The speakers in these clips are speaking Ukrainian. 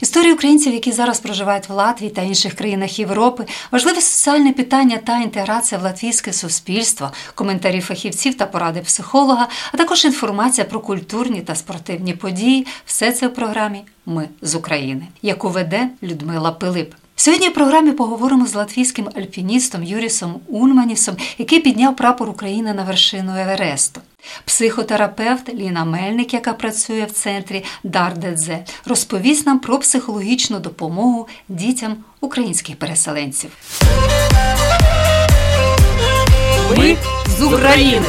Історії українців, які зараз проживають в Латвії та інших країнах Європи, важливе соціальне питання та інтеграція в латвійське суспільство, коментарі фахівців та поради психолога, а також інформація про культурні та спортивні події. Все це в програмі Ми з України, яку веде Людмила Пилип. Сьогодні в програмі поговоримо з латвійським альпіністом Юрісом Унманісом, який підняв прапор України на вершину Евересту. Психотерапевт Ліна Мельник, яка працює в центрі Дардедзе, розповість нам про психологічну допомогу дітям українських переселенців. Ми з України.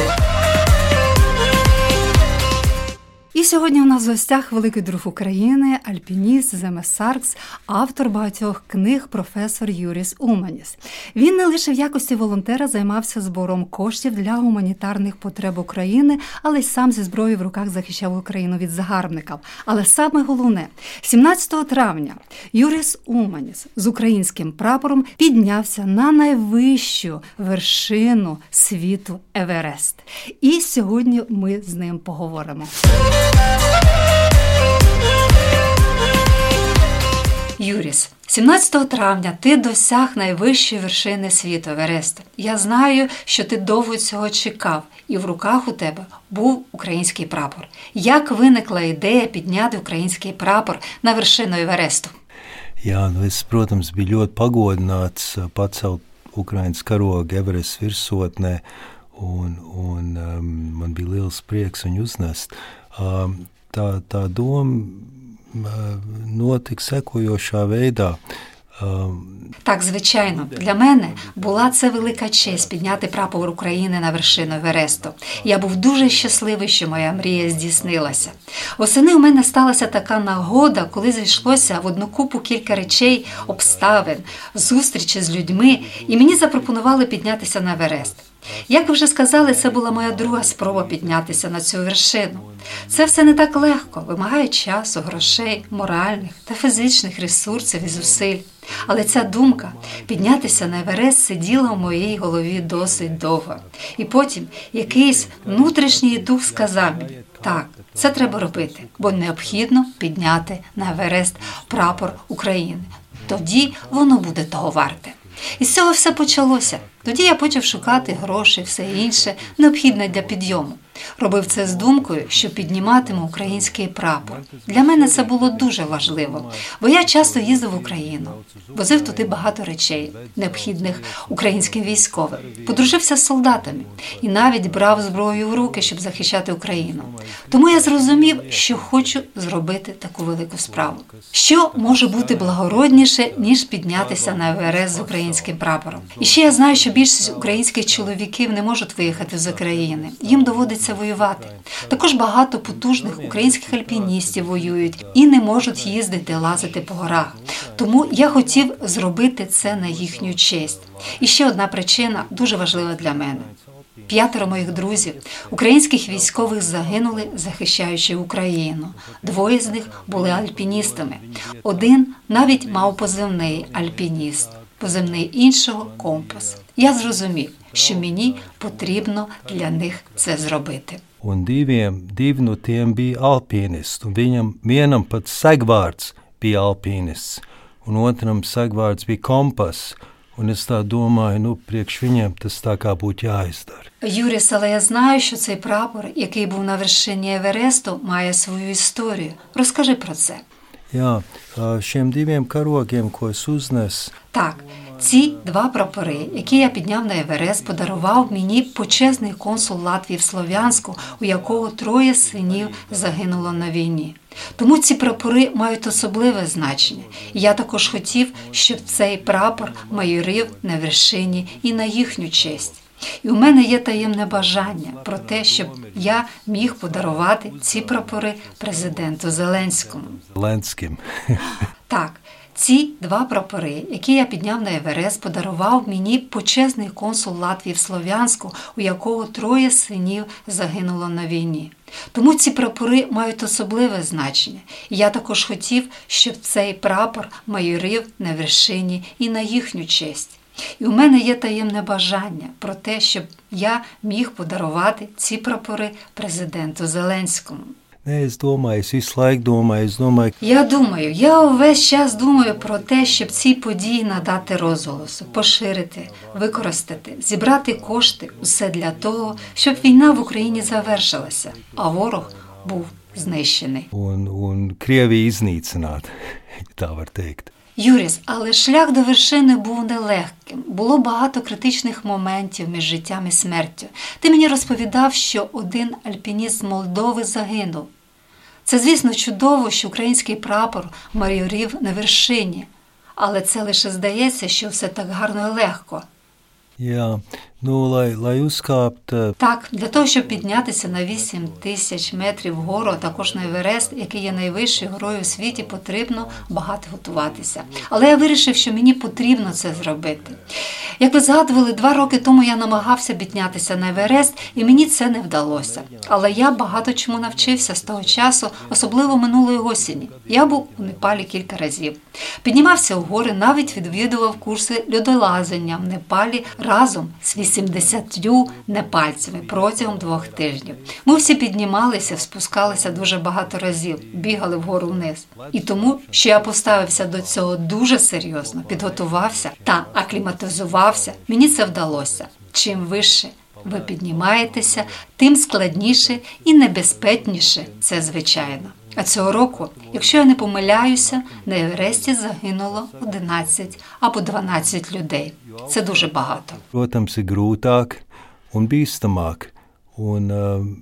Сьогодні у нас в гостях великий друг України, альпініст Земес Саркс, автор багатьох книг, професор Юріс Уманіс. Він не лише в якості волонтера займався збором коштів для гуманітарних потреб України, але й сам зі зброєю в руках захищав Україну від загарбників. Але саме головне, 17 травня Юріс Уманіс з українським прапором піднявся на найвищу вершину світу Еверест. І сьогодні ми з ним поговоримо. Юріс, 17 травня ти досяг найвищої вершини світу Еверест. Я знаю, що ти довго цього чекав, і в руках у тебе був український прапор. Як виникла ідея підняти український прапор на вершину Евересту? Jā, nu es, protams, biju ļoti pagodināts pacelt virsotnē, un, un um, man bija liels prieks viņu uznest. Um, tā, tā doma notika sekojošā veidā. Так, звичайно, для мене була це велика честь підняти прапор України на вершину Вересту. Я був дуже щасливий, що моя мрія здійснилася. Восени у мене сталася така нагода, коли зайшлося в одну купу кілька речей, обставин, зустрічі з людьми, і мені запропонували піднятися на Верест. Як ви вже сказали, це була моя друга спроба піднятися на цю вершину. Це все не так легко, вимагає часу, грошей, моральних та фізичних ресурсів і зусиль. Але ця думка піднятися на Еверест сиділа в моїй голові досить довго. І потім якийсь внутрішній дух сказав мені, так, це треба робити, бо необхідно підняти на Еверест прапор України. Тоді воно буде того варте. І з цього все почалося. Тоді я почав шукати гроші, все інше, необхідне для підйому. Робив це з думкою, що підніматиму український прапор. Для мене це було дуже важливо, бо я часто їздив в Україну, возив туди багато речей, необхідних українським військовим, подружився з солдатами і навіть брав зброю в руки, щоб захищати Україну. Тому я зрозумів, що хочу зробити таку велику справу. Що може бути благородніше ніж піднятися на Еверест з українським прапором? І ще я знаю, що більшість українських чоловіків не можуть виїхати з України. Їм доводиться воювати. Також багато потужних українських альпіністів воюють і не можуть їздити, лазити по горах. Тому я хотів зробити це на їхню честь. І ще одна причина дуже важлива для мене. П'ятеро моїх друзів, українських військових, загинули, захищаючи Україну. Двоє з них були альпіністами. Один навіть мав позивний альпініст, позивний іншого компас. Я зрозумів, що мені потрібно для них це зробити. Un diviem, divi no tiem bija alpīnisti, un viņam vienam pat segvārds bija alpīnists, un otram segvārds bija kompass. Un es tā domāju, nu, priekš viņiem tas tā kā būtu jāizdara. Юріс, але я знаю, що цей прапор, який був на вершині Евересту, має свою історію. Розкажи про це. Jā, šiem diviem karogiem, ko es uznesu, Так, Ці два прапори, які я підняв на Еверест, подарував мені почесний консул Латвії в Слов'янську, у якого троє синів загинуло на війні. Тому ці прапори мають особливе значення. Я також хотів, щоб цей прапор майорив на вершині і на їхню честь. І у мене є таємне бажання про те, щоб я міг подарувати ці прапори президенту Зеленському. Зеленським. Так, ці два прапори, які я підняв на Еверест, подарував мені почесний консул Латвії в Слов'янську, у якого троє синів загинуло на війні. Тому ці прапори мають особливе значення. І я також хотів, щоб цей прапор майорив на вершині і на їхню честь. І у мене є таємне бажання про те, щоб я міг подарувати ці прапори президенту Зеленському. Nē, es domāju, es visu laiku domāju, es domāju, Я думаю, я увесь час думаю про те, щоб ці події надати розголосу, поширити, використати, зібрати кошти усе для того, щоб війна в Україні завершилася, а ворог був знищений. un, un Krieviju iznīcināt, ja tā var teikt. Юріс, але шлях до вершини був нелегким. Було багато критичних моментів між життям і смертю. Ти мені розповідав, що один альпініст з Молдови загинув. Це, звісно, чудово, що український прапор майорів на вершині, але це лише здається, що все так гарно і легко. Jā, nu, lai, lai uzkāptu, Так, для того, щоб піднятися на 8 тисяч метрів вгору, а також на Еверест, який є найвищою горою у світі, потрібно багато готуватися. Але я вирішив, що мені потрібно це зробити. Як ви згадували, два роки тому я намагався піднятися на Еверест, і мені це не вдалося. Але я багато чому навчився з того часу, особливо минулої осені. Я був у Непалі кілька разів. Піднімався у гори, навіть відвідував курси льодолазання в Непалі разом з 80 непальцями протягом двох тижнів. Ми всі піднімалися, спускалися дуже багато разів, бігали вгору вниз. І тому, що я поставився до цього дуже серйозно, підготувався та акліматизувався, мені це вдалося. Чим вище ви піднімаєтеся, тим складніше і небезпечніше це звичайно. А цього року, якщо я не помиляюся, на Евересті загинуло 11 або 12 людей. Це дуже багато. protams, ir grūtāk un bīstamāk. Un, um,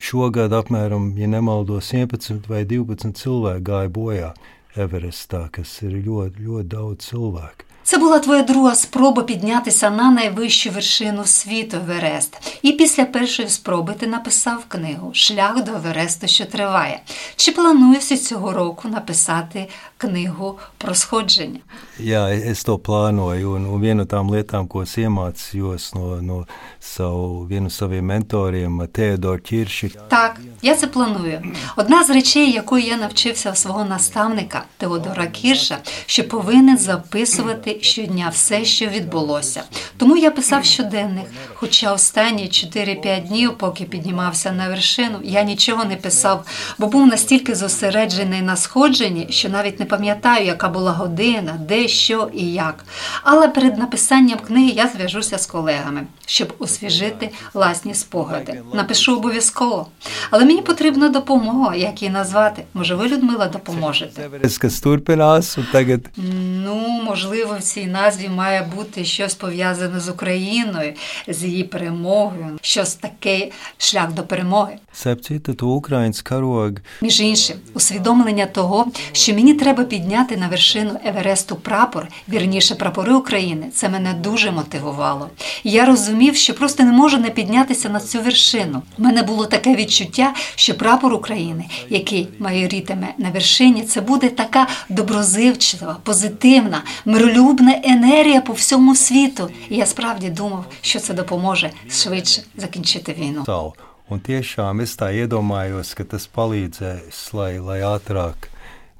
šogad apmēram, ja nemaldos, 11 vai 12 cilvēki gāja bojā Everestā, kas ir ļoti, ļoti daudz cilvēku. Це була твоя друга спроба піднятися на найвищу вершину світу Еверест. І після першої спроби ти написав книгу Шлях до Евересту, що триває. Чи плануєш і цього року написати книгу про сходження? Jā, es to plānoju, un, un viena no tām lietām, ko es iemācījos no, no savu, vienu saviem mentoriem, Teodoru Čirši, Так, я це планую. Одна з речей, якої я навчився у свого наставника Теодора Кірша, що повинен записувати щодня все, що відбулося. Тому я писав щоденник. Хоча останні 4-5 днів, поки піднімався на вершину, я нічого не писав, бо був настільки зосереджений на сходженні, що навіть не пам'ятаю, яка була година, де, що і як. Але перед написанням книги я зв'яжуся з колегами, щоб освіжити власні спогади. Напишу обов'язково. Але мені потрібна допомога, як її назвати. Може, ви, Людмила, допоможете? Ну, можливо, цій назві має бути щось пов'язане з Україною, з її перемогою, щось таке шлях до перемоги. Citu, to Ukraiņas karogu Між іншим, усвідомлення того, що мені треба підняти на вершину Евересту прапор, вірніше прапори України, це мене дуже мотивувало. Я розумів, що просто не можу не піднятися на цю вершину. У мене було таке відчуття, що прапор України, який майорітиме на вершині, це буде така доброзивчлива, позитивна, миролюбна енергія по всьому світу. І я справді думав, що це допоможе швидше закінчити війну. Un tiešām es tā iedomājos, ka tas palīdzēs, lai, lai ātrāk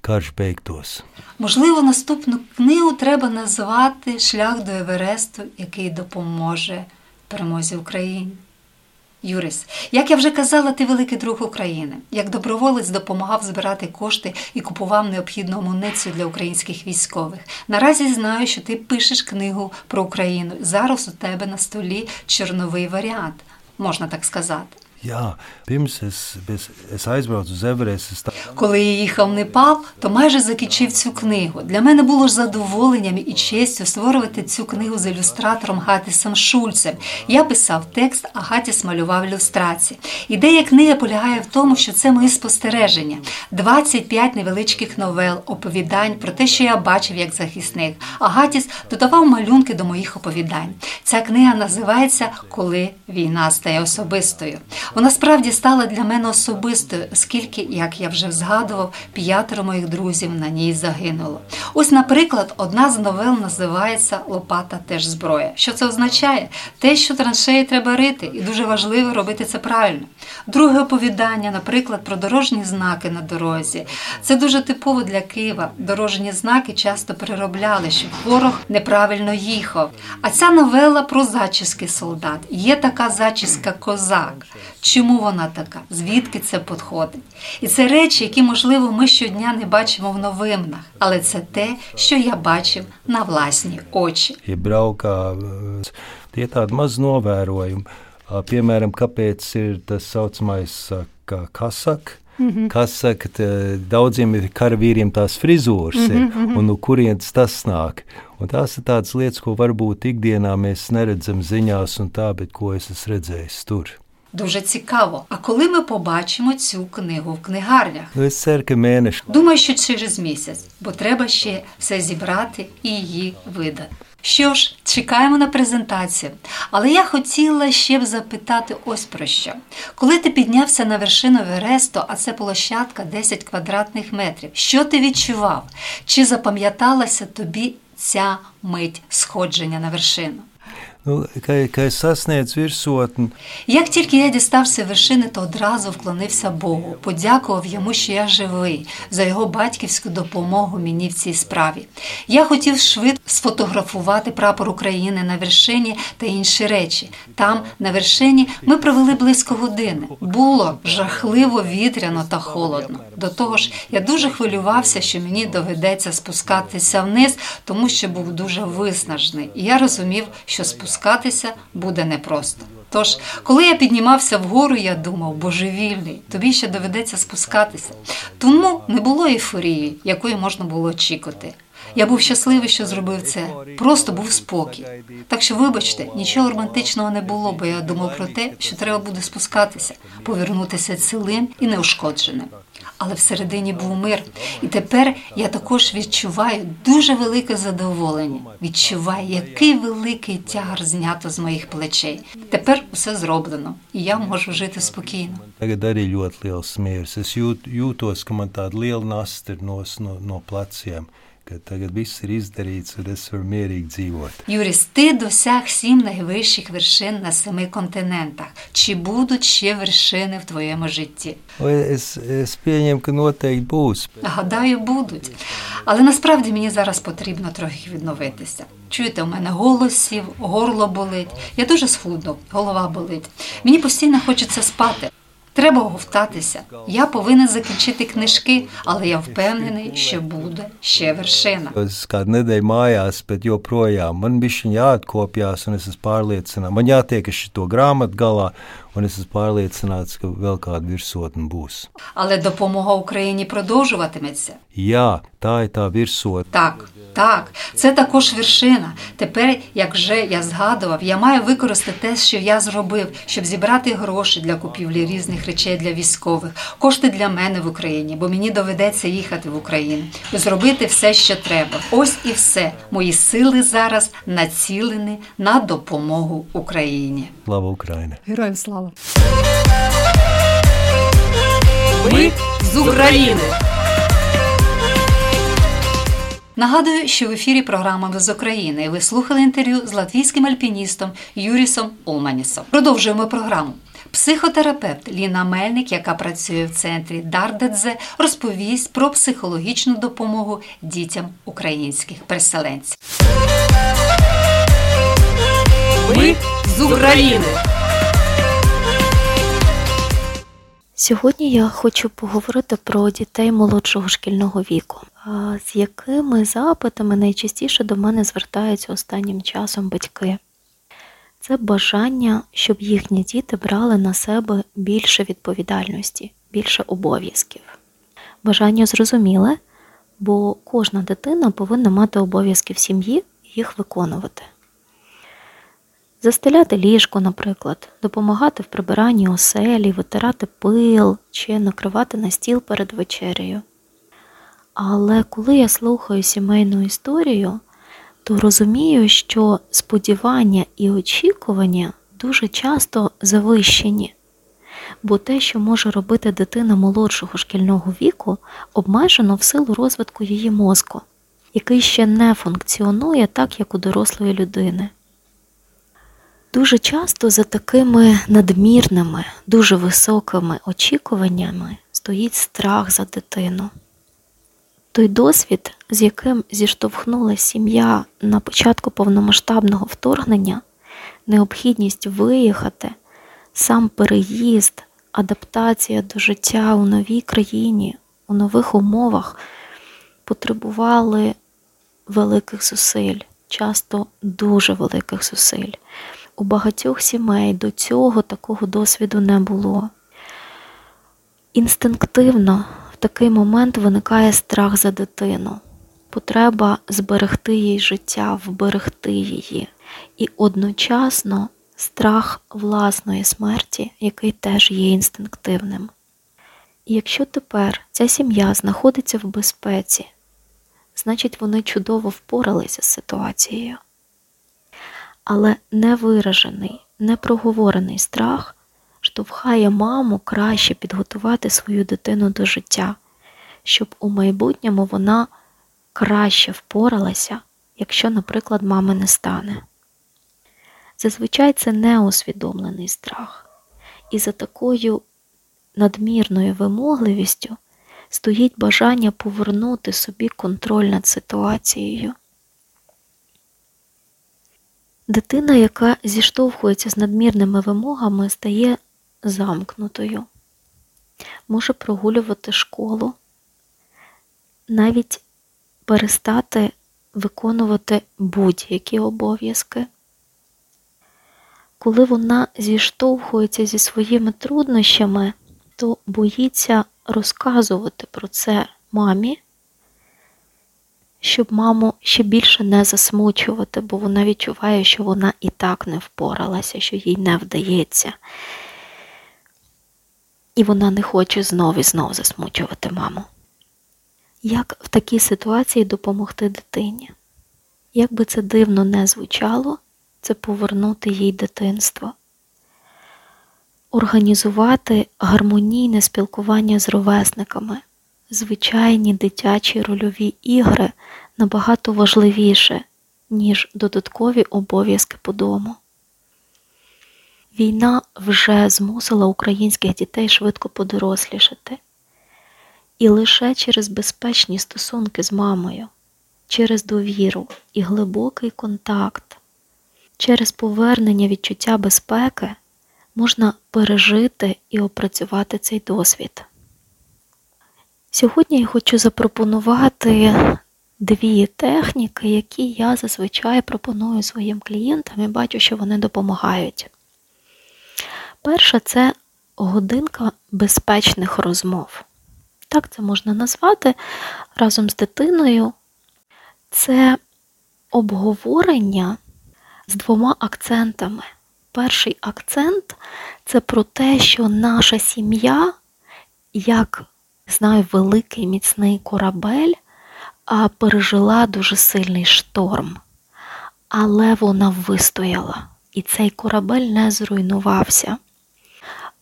karš beigtos. Можливо, наступну книгу треба назвати Шлях до Евересту, який допоможе перемозі України. Юрис, як я вже казала, ти великий друг України. Як доброволець допомагав збирати кошти і купував необхідну амуницію для українських військових. Наразі знаю, що ти пишеш книгу про Україну. Зараз у тебе на столі чорновий варіант, можна так сказати. Jā, pirms es, es, aizbraucu uz Everestu, tā Коли я їхав в Непал, то майже закінчив цю книгу. Для мене було ж задоволенням і честю створювати цю книгу з ілюстратором Гатісом Шульцем. Я писав текст, а Гатіс малював ілюстрації. Ідея книги полягає в тому, що це мої спостереження: 25 невеличких новел, оповідань про те, що я бачив як захисник. А Гатіс додавав малюнки до моїх оповідань. Ця книга називається Коли війна стає особистою. Вона справді стала для мене особистою, оскільки, як я вже згадував, п'ятеро моїх друзів на ній загинуло. Ось, наприклад, одна з новел називається Лопата теж зброя. Що це означає? Те, що траншеї треба рити, і дуже важливо робити це правильно. Друге оповідання, наприклад, про дорожні знаки на дорозі. Це дуже типово для Києва. Дорожні знаки часто переробляли, щоб ворог неправильно їхав. А ця новела про зачіски солдат. Є така зачіска козак. Чому вона така? Звідки це походить? І це речі, які, можливо, ми щодня не бачимо в новинах, але це те, що я бачив на власні очі. ja braukā. eh, Tie tādi maz novērojumi. Ah, Piemēram, kāpēc ir tas saucamais ah, kā kasak? Kasaka, tā- daudziem ir karavīriem tās frizūras, ir, un no kurienes tas nāk. Un tās ir tādas lietas, ko varbūt ikdienā mēs neredzam ziņās, un tā, bet ko es esmu redzējis tur. Дуже цікаво. А коли ми побачимо цю книгу в книгарнях? Mēneši Думаю, що через місяць, бо треба ще все зібрати і її видати. Що ж, чекаємо на презентацію. Але я хотіла ще б запитати ось про що. Коли ти піднявся на вершину Вересту, а це площадка 10 квадратних метрів, що ти відчував? Чи запам'яталася тобі ця мить сходження на вершину? Ka, ka es virsotni, Як тільки я дістався вершини, то одразу вклонився Богу, подякував йому, що я живий, за його батьківську допомогу мені в цій справі. Я хотів швидко сфотографувати прапор України на вершині та інші речі. Там, на вершині, ми провели близько години. Було жахливо вітряно та холодно. До того ж, я дуже хвилювався, що мені доведеться спускатися вниз, тому що був дуже виснажений. І я розумів, що спускатися буде непросто. Тож, коли я піднімався вгору, я думав, божевільний, тобі ще доведеться спускатися. Тому не було ейфорії, якої можна було очікувати. Я був щасливий, що зробив це. Просто був спокій. Так що, вибачте, нічого романтичного не було, бо я думав про те, що треба буде спускатися, повернутися цілим і неушкодженим. Але всередині був мир. І тепер я також відчуваю дуже велике задоволення. Відчуваю, який великий тягар знято з моїх плечей. Тепер усе зроблено, і я можу жити спокійно. Tagad arī ļoti liels miers. Es jūtos, ka man tāda liela nasta ir no, no, pleciem, ka tagad viss ir izdarīts un es varu mierīgi dzīvot. Юріс, ти досяг сім найвищих вершин на семи континентах. Чи будуть ще вершини в твоєму житті? Es, es pieņemu, ka noteikti būs. Гадаю, будуть. Але насправді мені зараз потрібно трохи відновитися. Чуєте, у мене голос сів, горло болить. Я дуже схуднув, голова болить. Мені постійно хочеться спати. Треба оговтатися. Я повинен закінчити книжки, але я впевнений, що буде ще вершина. Es kādu nedēļu mājās, bet joprojām man bija jāatkopjas, un es esmu pārliecināts, man jātiek ar šo grāmatu galā, Un es esmu pārliecināts, ka vēl kāda virsotne būs. Але допомога Україні продовжуватиметься. Jā, tā ir tā virsotne. Так, так, це також вершина. Тепер, як вже я згадував, я маю використати те, що я зробив, щоб зібрати гроші для купівлі різних речей для військових, кошти для мене в Україні, бо мені доведеться їхати в Україну, і зробити все, що треба. Ось і все. Мої сили зараз націлені на допомогу Україні. Slava Ukraini! Героям слава! Ми з України. Нагадую, що в ефірі програма «Ми з України. Ви слухали інтерв'ю з латвійським альпіністом Юрісом Улманісом. Продовжуємо програму. Психотерапевт Ліна Мельник, яка працює в центрі Дардедзе, розповість про психологічну допомогу дітям українських переселенців. Ми з України. Сьогодні я хочу поговорити про дітей молодшого шкільного віку, з якими запитами найчастіше до мене звертаються останнім часом батьки. це бажання, щоб їхні діти брали на себе більше відповідальності, більше обов'язків. Бажання зрозуміле, бо кожна дитина повинна мати обов'язки в сім'ї і їх виконувати. Застеляти ліжко, наприклад, допомагати в прибиранні оселі, витирати пил чи накривати на стіл перед вечерею. Але коли я слухаю сімейну історію, то розумію, що сподівання і очікування дуже часто завищені, бо те, що може робити дитина молодшого шкільного віку, обмежено в силу розвитку її мозку, який ще не функціонує так, як у дорослої людини. Дуже часто за такими надмірними, дуже високими очікуваннями стоїть страх за дитину. Той досвід, з яким зіштовхнула сім'я на початку повномасштабного вторгнення, необхідність виїхати, сам переїзд, адаптація до життя у новій країні, у нових умовах потребували великих зусиль, часто дуже великих зусиль. У багатьох сімей до цього такого досвіду не було. Інстинктивно в такий момент виникає страх за дитину, потреба зберегти їй життя, вберегти її, і одночасно страх власної смерті, який теж є інстинктивним. І якщо тепер ця сім'я знаходиться в безпеці, значить вони чудово впоралися з ситуацією. Але невиражений, непроговорений страх штовхає маму краще підготувати свою дитину до життя, щоб у майбутньому вона краще впоралася, якщо, наприклад, мами не стане. Зазвичай це неусвідомлений страх, і за такою надмірною вимогливістю стоїть бажання повернути собі контроль над ситуацією. Дитина, яка зіштовхується з надмірними вимогами, стає замкнутою, може прогулювати школу, навіть перестати виконувати будь-які обов'язки. Коли вона зіштовхується зі своїми труднощами, то боїться розказувати про це мамі, щоб маму ще більше не засмучувати, бо вона відчуває, що вона і так не впоралася, що їй не вдається. І вона не хоче знов і знов засмучувати маму. Як в такій ситуації допомогти дитині? Як би це дивно не звучало, це повернути їй дитинство, організувати гармонійне спілкування з ровесниками, звичайні дитячі рольові ігри набагато важливіше, ніж додаткові обов'язки по дому. Війна вже змусила українських дітей швидко подорослішати. І лише через безпечні стосунки з мамою, через довіру і глибокий контакт, через повернення відчуття безпеки можна пережити і опрацювати цей досвід. Сьогодні я хочу запропонувати дві техніки, які я зазвичай пропоную своїм клієнтам і бачу, що вони допомагають. Перша це годинка безпечних розмов. Так це можна назвати разом з дитиною. Це обговорення з двома акцентами. Перший акцент це про те, що наша сім'я, як знаю, великий міцний корабель, пережила дуже сильний шторм, але вона вистояла, і цей корабель не зруйнувався.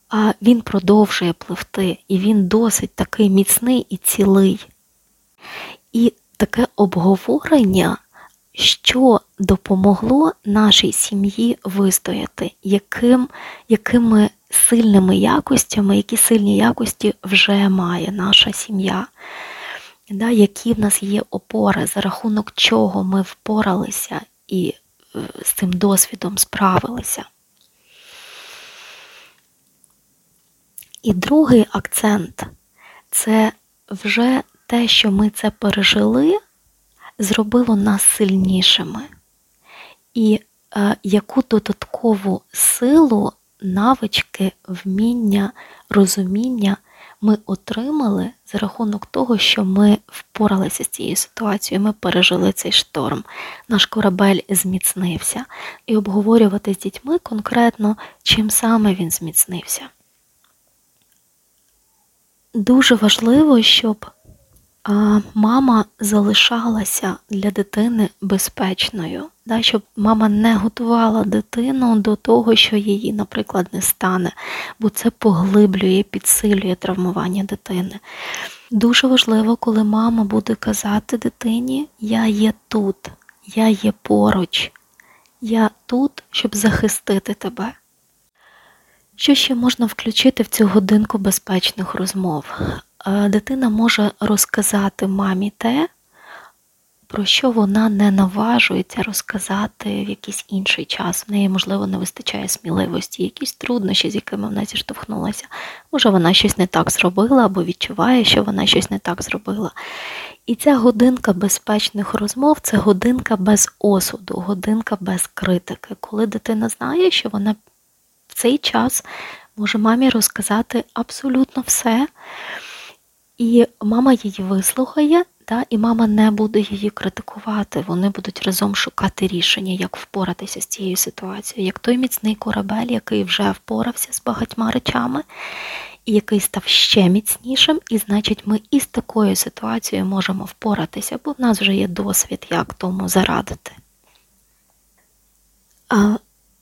А він продовжує пливти, і він досить такий міцний і цілий. І таке обговорення, що допомогло нашій сім'ї вистояти, яким, якими сильними якостями, які сильні якості вже має наша сім'я, да, які в нас є опори, за рахунок чого ми впоралися і е, з цим досвідом справилися. І другий акцент це вже те, що ми це пережили, зробило нас сильнішими. І е, яку додаткову силу, навички, вміння, розуміння ми отримали за рахунок того, що ми впоралися з цією ситуацією, ми пережили цей шторм. Наш корабель зміцнився. І обговорювати з дітьми конкретно, чим саме він зміцнився. Дуже важливо, щоб мама залишалася для дитини безпечною, да, щоб мама не готувала дитину до того, що її, наприклад, не стане, бо це поглиблює, підсилює травмування дитини. Дуже важливо, коли мама буде казати дитині: Я є тут, я є поруч, я тут, щоб захистити тебе. Що ще можна включити в цю годинку безпечних розмов? Дитина може розказати мамі те, про що вона не наважується розказати в якийсь інший час. В неї, можливо, не вистачає сміливості, якісь труднощі, з якими вона зіштовхнулася. Може, вона щось не так зробила або відчуває, що вона щось не так зробила. І ця годинка безпечних розмов це годинка без осуду, годинка без критики, коли дитина знає, що вона в цей час може мамі розказати абсолютно все. І мама її вислухає, да, і мама не буде її критикувати. Вони будуть разом шукати рішення, як впоратися з цією ситуацією, як той міцний корабель, який вже впорався з багатьма речами, і який став ще міцнішим, і значить, ми із такою ситуацією можемо впоратися, бо в нас вже є досвід, як тому зарадити.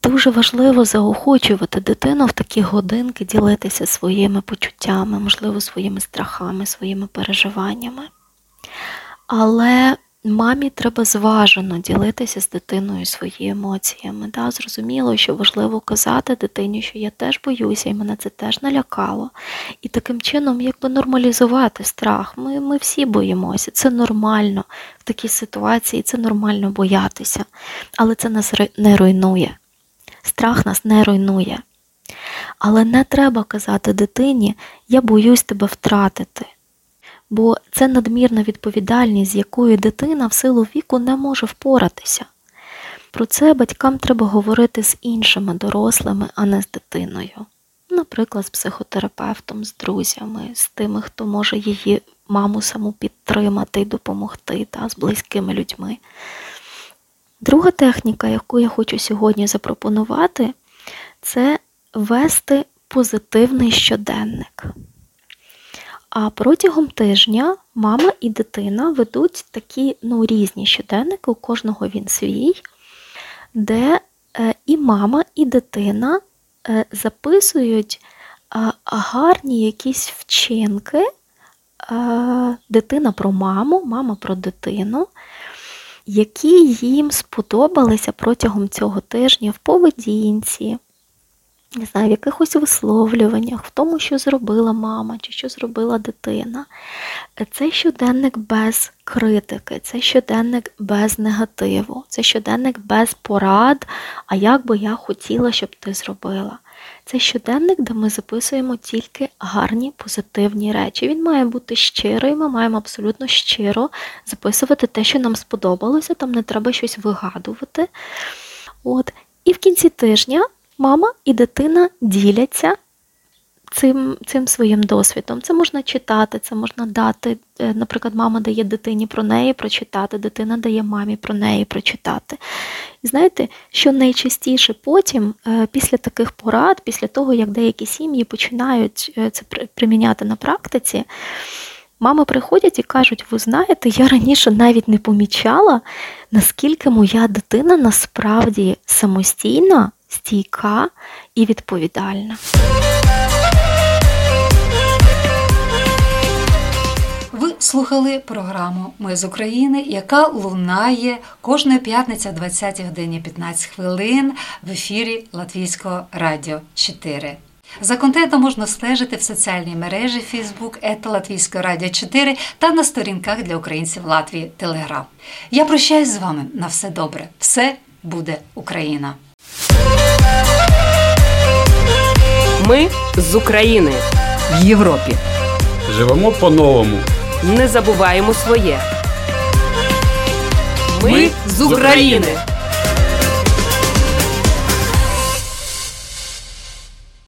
Дуже важливо заохочувати дитину в такі годинки ділитися своїми почуттями, можливо, своїми страхами, своїми переживаннями. Але мамі треба зважено ділитися з дитиною свої емоціями. Да? Зрозуміло, що важливо казати дитині, що я теж боюся, і мене це теж налякало. І таким чином, якби нормалізувати страх. Ми, Ми всі боїмося. Це нормально в такій ситуації, це нормально боятися, але це нас не руйнує. Страх нас не руйнує. Але не треба казати дитині, я боюсь тебе втратити. Бо це надмірна відповідальність, з якою дитина в силу віку не може впоратися. Про це батькам треба говорити з іншими дорослими, а не з дитиною. Наприклад, з психотерапевтом, з друзями, з тими, хто може її маму саму підтримати і допомогти, та, з близькими людьми. Друга техніка, яку я хочу сьогодні запропонувати, це вести позитивний щоденник. А протягом тижня мама і дитина ведуть такі ну, різні щоденники, у кожного він свій, де е, і мама, і дитина е, записують гарні якісь вчинки, дитина про маму, мама про дитину які їм сподобалися протягом цього тижня в поведінці, не знаю, в якихось висловлюваннях, в тому, що зробила мама чи що зробила дитина. Це щоденник без критики, це щоденник без негативу, це щоденник без порад, а як би я хотіла, щоб ти зробила. Це щоденник, де ми записуємо тільки гарні позитивні речі. Він має бути щирий, ми маємо абсолютно щиро записувати те, що нам сподобалося, там не треба щось вигадувати. От. І в кінці тижня мама і дитина діляться цим цим своїм досвідом. Це можна читати, це можна дати. Е, наприклад, мама дає дитині про неї прочитати, дитина дає мамі про неї прочитати. І знаєте, що найчастіше потім, е, після таких порад, після того, як деякі сім'ї починають е, це приміняти на практиці, мами приходять і кажуть: ви знаєте, я раніше навіть не помічала, наскільки моя дитина насправді самостійна, стійка і відповідальна. Слухали програму Ми з України, яка лунає кожної п'ятниці о 20 годині 15 хвилин в ефірі Латвійського радіо 4. За контентом можна стежити в соціальній мережі Facebook ета Латвійського радіо 4 та на сторінках для українців Латвії Телеграм. Я прощаюсь з вами на все добре. Все буде Україна. Ми з України в Європі. Живемо по-новому. Не забуваємо своє. Ми з України.